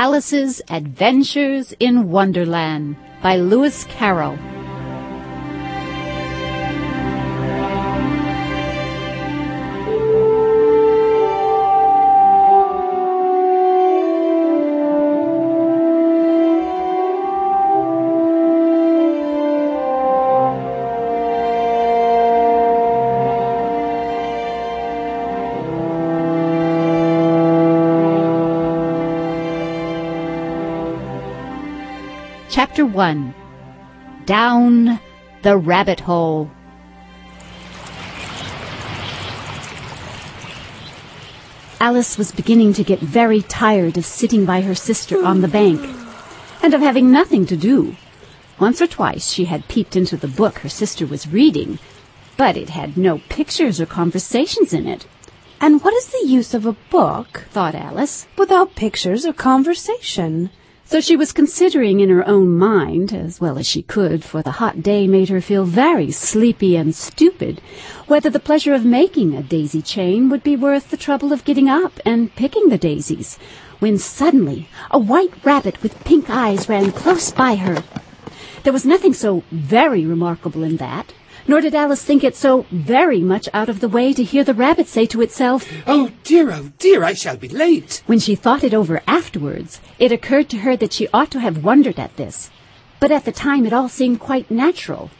Alice's Adventures in Wonderland by Lewis Carroll. Chapter 1 Down the Rabbit Hole. Alice was beginning to get very tired of sitting by her sister on the bank and of having nothing to do. Once or twice she had peeped into the book her sister was reading, but it had no pictures or conversations in it. And what is the use of a book, thought Alice, without pictures or conversation? So she was considering in her own mind, as well as she could, for the hot day made her feel very sleepy and stupid, whether the pleasure of making a daisy chain would be worth the trouble of getting up and picking the daisies, when suddenly a white rabbit with pink eyes ran close by her. There was nothing so very remarkable in that, nor did Alice think it so very much out of the way to hear the rabbit say to itself, Oh dear, oh dear, I shall be late. When she thought it over afterwards, it occurred to her that she ought to have wondered at this, but at the time it all seemed quite natural.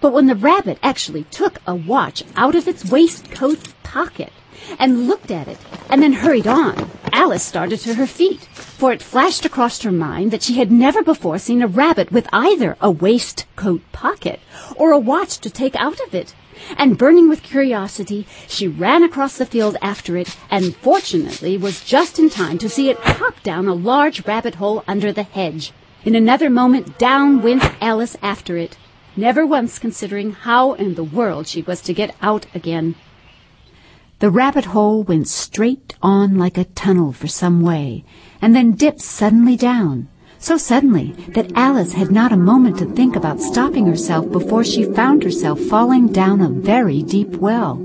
But when the rabbit actually took a watch out of its waistcoat pocket and looked at it and then hurried on, Alice started to her feet, for it flashed across her mind that she had never before seen a rabbit with either a waistcoat pocket or a watch to take out of it. And burning with curiosity, she ran across the field after it, and fortunately was just in time to see it pop down a large rabbit hole under the hedge. In another moment, down went Alice after it, never once considering how in the world she was to get out again. The rabbit hole went straight on like a tunnel for some way, and then dipped suddenly down, so suddenly that Alice had not a moment to think about stopping herself before she found herself falling down a very deep well.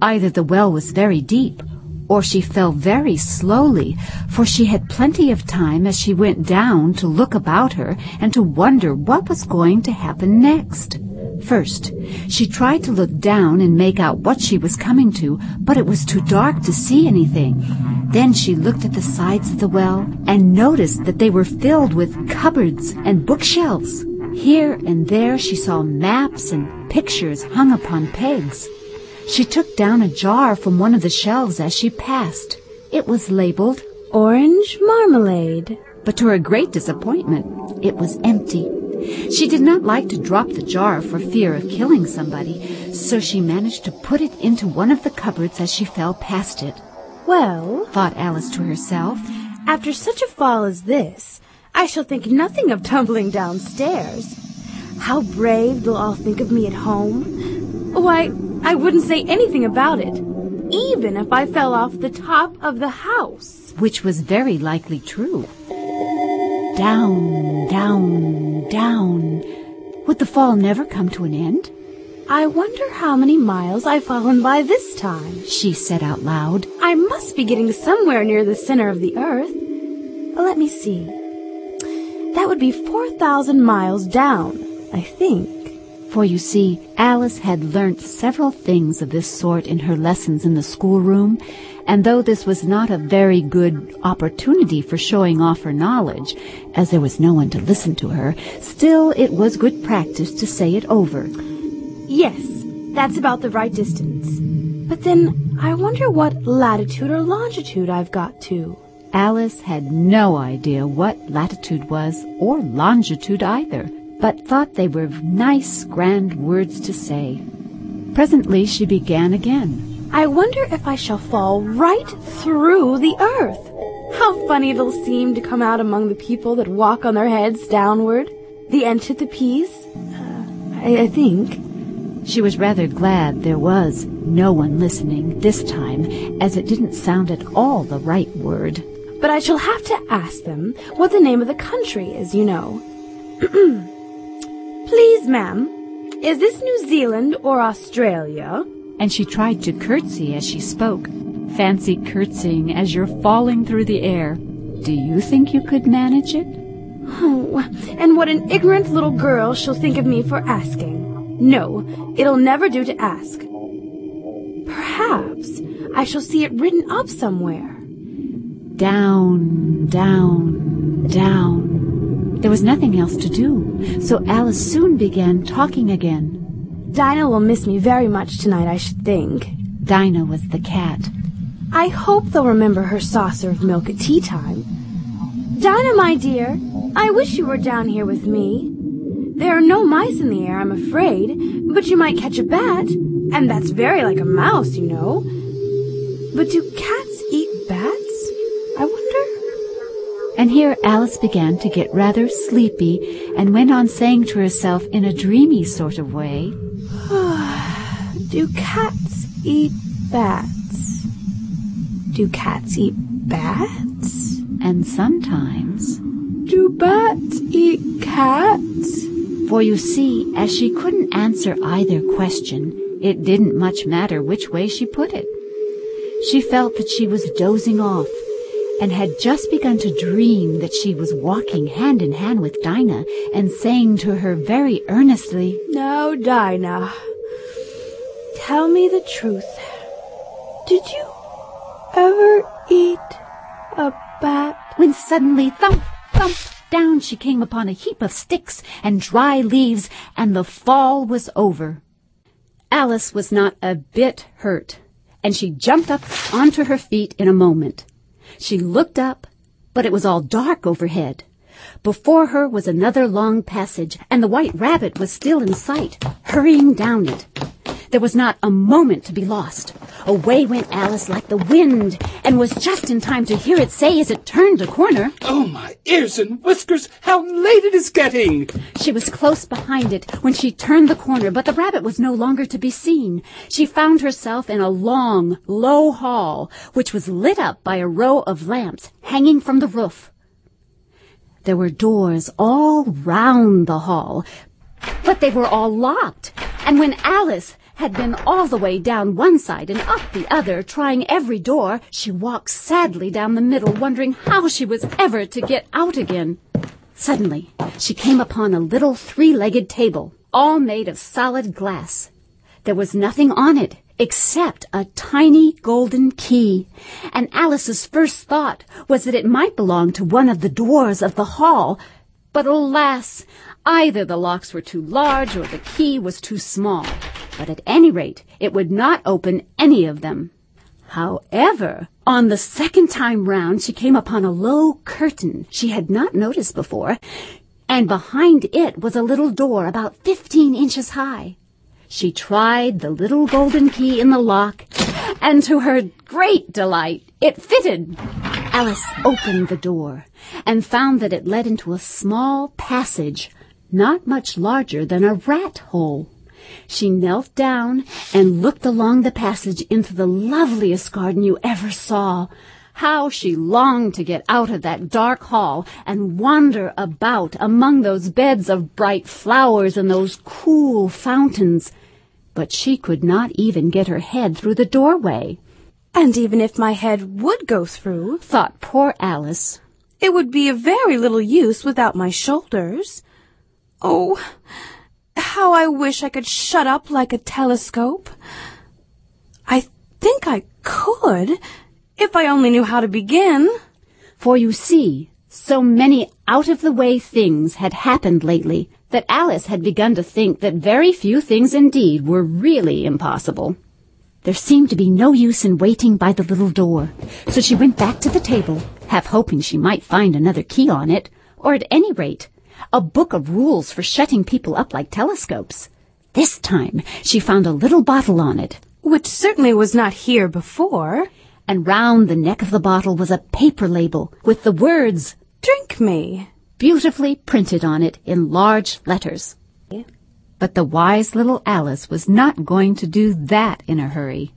Either the well was very deep, or she fell very slowly, for she had plenty of time as she went down to look about her and to wonder what was going to happen next. First, she tried to look down and make out what she was coming to, but it was too dark to see anything. Then she looked at the sides of the well and noticed that they were filled with cupboards and bookshelves. Here and there she saw maps and pictures hung upon pegs. She took down a jar from one of the shelves as she passed. It was labeled Orange Marmalade. But to her great disappointment, it was empty. She did not like to drop the jar for fear of killing somebody, so she managed to put it into one of the cupboards as she fell past it. Well, thought Alice to herself, after such a fall as this, I shall think nothing of tumbling downstairs. How brave they'll all think of me at home. Why, I wouldn't say anything about it, even if I fell off the top of the house. Which was very likely true. Down, down, down. Would the fall never come to an end? I wonder how many miles I've fallen by this time, she said out loud. I must be getting somewhere near the center of the earth. Let me see. That would be 4,000 miles down, I think. For you see, Alice had learnt several things of this sort in her lessons in the schoolroom, and though this was not a very good opportunity for showing off her knowledge, as there was no one to listen to her, still it was good practice to say it over. Yes, that's about the right distance. But then I wonder what latitude or longitude I've got to. Alice had no idea what latitude was or longitude either, but thought they were nice, grand words to say. Presently she began again. I wonder if I shall fall right through the earth. How funny it'll seem to come out among the people that walk on their heads downward. The Antipathies, uh, I, I think. She was rather glad there was no one listening this time, as it didn't sound at all the right word. But I shall have to ask them what the name of the country is, you know. Please, ma'am, is this New Zealand or Australia? And she tried to curtsy as she spoke. Fancy curtsying as you're falling through the air. Do you think you could manage it? Oh, and what an ignorant little girl she'll think of me for asking. No, it'll never do to ask. Perhaps I shall see it written up somewhere. Down, down, down. There was nothing else to do, so Alice soon began talking again. Dinah will miss me very much tonight, I should think. Dinah was the cat. I hope they'll remember her saucer of milk at tea time. Dinah, my dear, I wish you were down here with me. There are no mice in the air, I'm afraid, but you might catch a bat, and that's very like a mouse, you know. But do cats eat bats? I wonder. And here Alice began to get rather sleepy and went on saying to herself in a dreamy sort of way, Do cats eat bats? Do cats eat bats? and sometimes, Do bats eat cats? for you see, as she couldn't answer either question, it didn't much matter which way she put it. She felt that she was dozing off and had just begun to dream that she was walking hand in hand with Dinah and saying to her very earnestly, Now, Dinah, tell me the truth. Did you ever eat a bat? when suddenly thump, thump, down she came upon a heap of sticks and dry leaves, and the fall was over. Alice was not a bit hurt, and she jumped up onto her feet in a moment. She looked up, but it was all dark overhead. Before her was another long passage, and the white rabbit was still in sight, hurrying down it. There was not a moment to be lost. Away went Alice like the wind, and was just in time to hear it say as it turned a corner. Oh, my ears and whiskers, how late it is getting! She was close behind it when she turned the corner, but the rabbit was no longer to be seen. She found herself in a long, low hall, which was lit up by a row of lamps hanging from the roof. There were doors all round the hall, but they were all locked. And when Alice had been all the way down one side and up the other, trying every door, she walked sadly down the middle, wondering how she was ever to get out again. Suddenly, she came upon a little three-legged table, all made of solid glass. There was nothing on it except a tiny golden key, and Alice's first thought was that it might belong to one of the dwarfs of the hall. But alas, either the locks were too large or the key was too small. But at any rate, it would not open any of them. However, on the second time round, she came upon a low curtain she had not noticed before, and behind it was a little door about fifteen inches high. She tried the little golden key in the lock, and to her great delight, it fitted. Alice opened the door and found that it led into a small passage, not much larger than a rat hole. She knelt down and looked along the passage into the loveliest garden you ever saw. How she longed to get out of that dark hall and wander about among those beds of bright flowers and those cool fountains. But she could not even get her head through the doorway, And even if my head would go through, thought poor Alice. it would be of very little use without my shoulders. Oh, how I wish I could shut up like a telescope. I think I could, if I only knew how to begin. For you see, so many out-of-the-way things had happened lately that Alice had begun to think that very few things indeed were really impossible. There seemed to be no use in waiting by the little door, so she went back to the table, half hoping she might find another key on it, or at any rate, a book of rules for shutting people up like telescopes. This time she found a little bottle on it, Which certainly was not here before. and round the neck of the bottle was a paper label with the words Drink me. beautifully printed on it in large letters. But the wise little Alice was not going to do that in a hurry,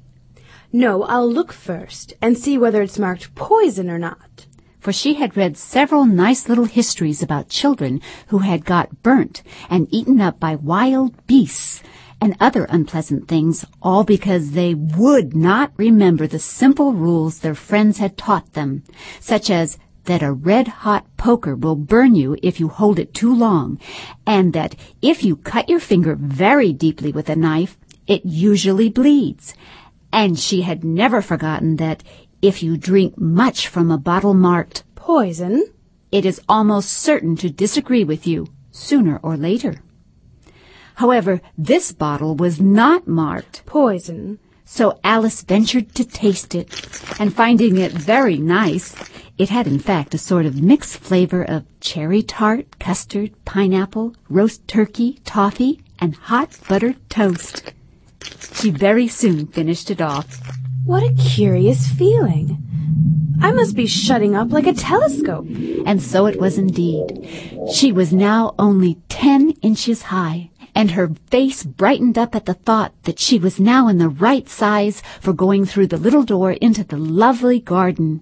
No, I'll look first and see whether it's marked poison or not. For she had read several nice little histories about children who had got burnt and eaten up by wild beasts and other unpleasant things, all because they would not remember the simple rules their friends had taught them, such as that a red-hot poker will burn you if you hold it too long, and that if you cut your finger very deeply with a knife, it usually bleeds. And she had never forgotten that if you drink much from a bottle marked Poison? it is almost certain to disagree with you sooner or later. However, this bottle was not marked, Poison. so Alice ventured to taste it, and finding it very nice, it had in fact a sort of mixed flavor of cherry tart, custard, pineapple, roast turkey, toffee, and hot buttered toast. She very soon finished it off. What a curious feeling. I must be shutting up like a telescope. And so it was indeed. She was now only ten inches high, and her face brightened up at the thought that she was now in the right size for going through the little door into the lovely garden.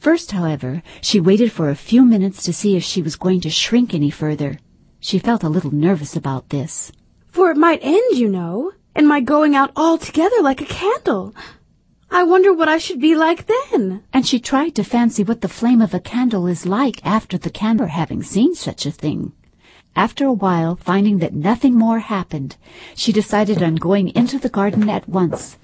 First, however, she waited for a few minutes to see if she was going to shrink any further. She felt a little nervous about this. For it might end, you know, in my going out altogether like a candle. I wonder what I should be like then. And she tried to fancy what the flame of a candle is like after the candle having seen such a thing. After a while, finding that nothing more happened, she decided on going into the garden at once.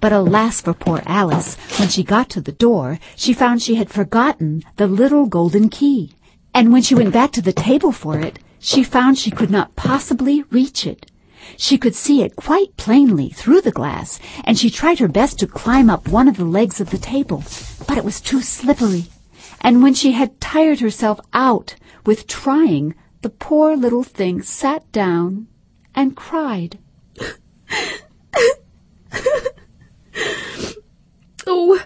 But alas for poor Alice, when she got to the door, she found she had forgotten the little golden key. And when she went back to the table for it, she found she could not possibly reach it. She could see it quite plainly through the glass, and she tried her best to climb up one of the legs of the table, but it was too slippery. And when she had tired herself out with trying, the poor little thing sat down and cried. Oh,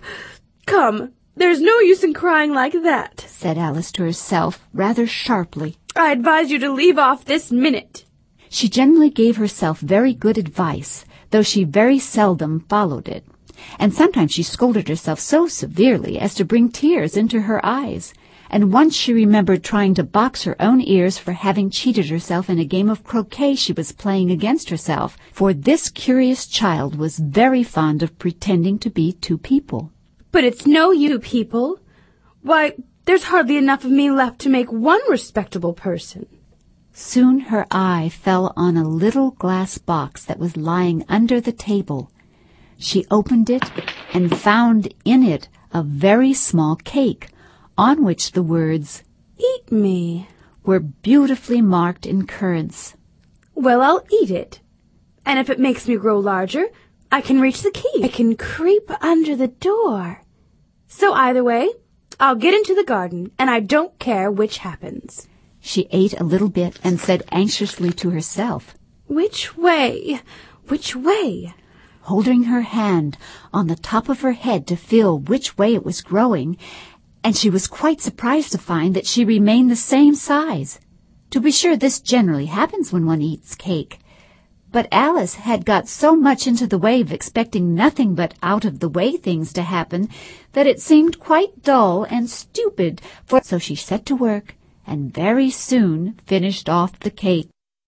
come, there's no use in crying like that. said Alice to herself rather sharply. I advise you to leave off this minute. She generally gave herself very good advice, though she very seldom followed it. And sometimes she scolded herself so severely as to bring tears into her eyes. And once she remembered trying to box her own ears for having cheated herself in a game of croquet she was playing against herself, for this curious child was very fond of pretending to be two people. But it's no you people. Why, there's hardly enough of me left to make one respectable person. Soon her eye fell on a little glass box that was lying under the table. She opened it and found in it a very small cake, on which the words Eat me. were beautifully marked in currants. Well, I'll eat it. And if it makes me grow larger, I can reach the key. I can creep under the door. So either way, I'll get into the garden, and I don't care which happens. She ate a little bit and said anxiously to herself, Which way? Which way? holding her hand on the top of her head to feel which way it was growing, and she was quite surprised to find that she remained the same size. To be sure, this generally happens when one eats cake. But Alice had got so much into the way of expecting nothing but out of the way things to happen that it seemed quite dull and stupid, for so she set to work and very soon finished off the cake.